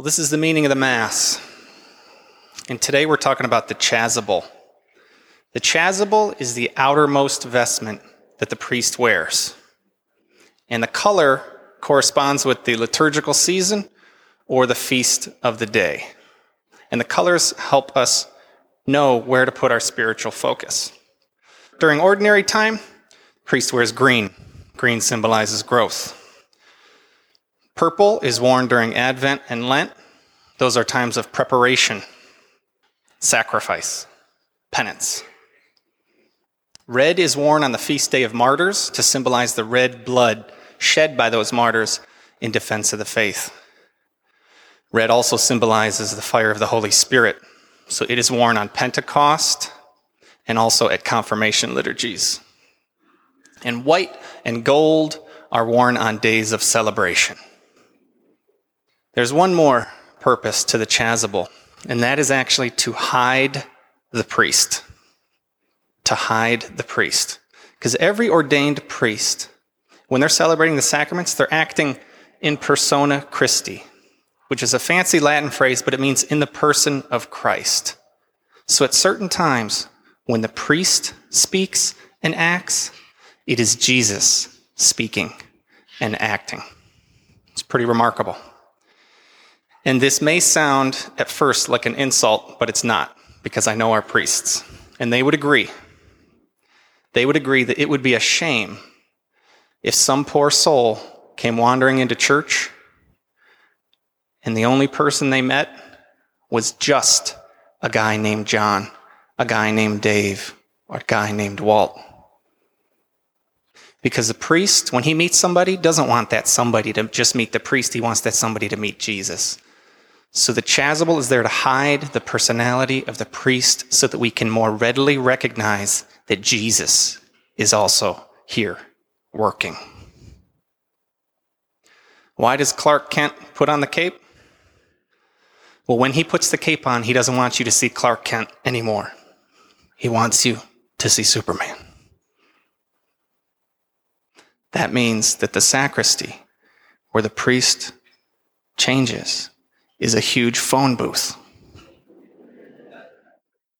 Well, this is the meaning of the Mass. And today we're talking about the chasuble. The chasuble is the outermost vestment that the priest wears. And the color corresponds with the liturgical season or the feast of the day. And the colors help us know where to put our spiritual focus. During ordinary time, priest wears green. Green symbolizes growth. Purple is worn during Advent and Lent. Those are times of preparation, sacrifice, penance. Red is worn on the feast day of martyrs to symbolize the red blood shed by those martyrs in defense of the faith. Red also symbolizes the fire of the Holy Spirit, so it is worn on Pentecost and also at confirmation liturgies. And white and gold are worn on days of celebration. There's one more purpose to the chasuble, and that is actually to hide the priest. To hide the priest. Because every ordained priest, when they're celebrating the sacraments, they're acting in persona Christi, which is a fancy Latin phrase, but it means in the person of Christ. So at certain times, when the priest speaks and acts, it is Jesus speaking and acting. It's pretty remarkable. And this may sound at first like an insult, but it's not, because I know our priests. And they would agree. They would agree that it would be a shame if some poor soul came wandering into church and the only person they met was just a guy named John, a guy named Dave, or a guy named Walt. Because the priest, when he meets somebody, doesn't want that somebody to just meet the priest. He wants that somebody to meet Jesus. So the chasuble is there to hide the personality of the priest so that we can more readily recognize that Jesus is also here working. Why does Clark Kent put on the cape? Well, when he puts the cape on, he doesn't want you to see Clark Kent anymore. He wants you to see Superman. That means that the sacristy, where the priest changes, is a huge phone booth.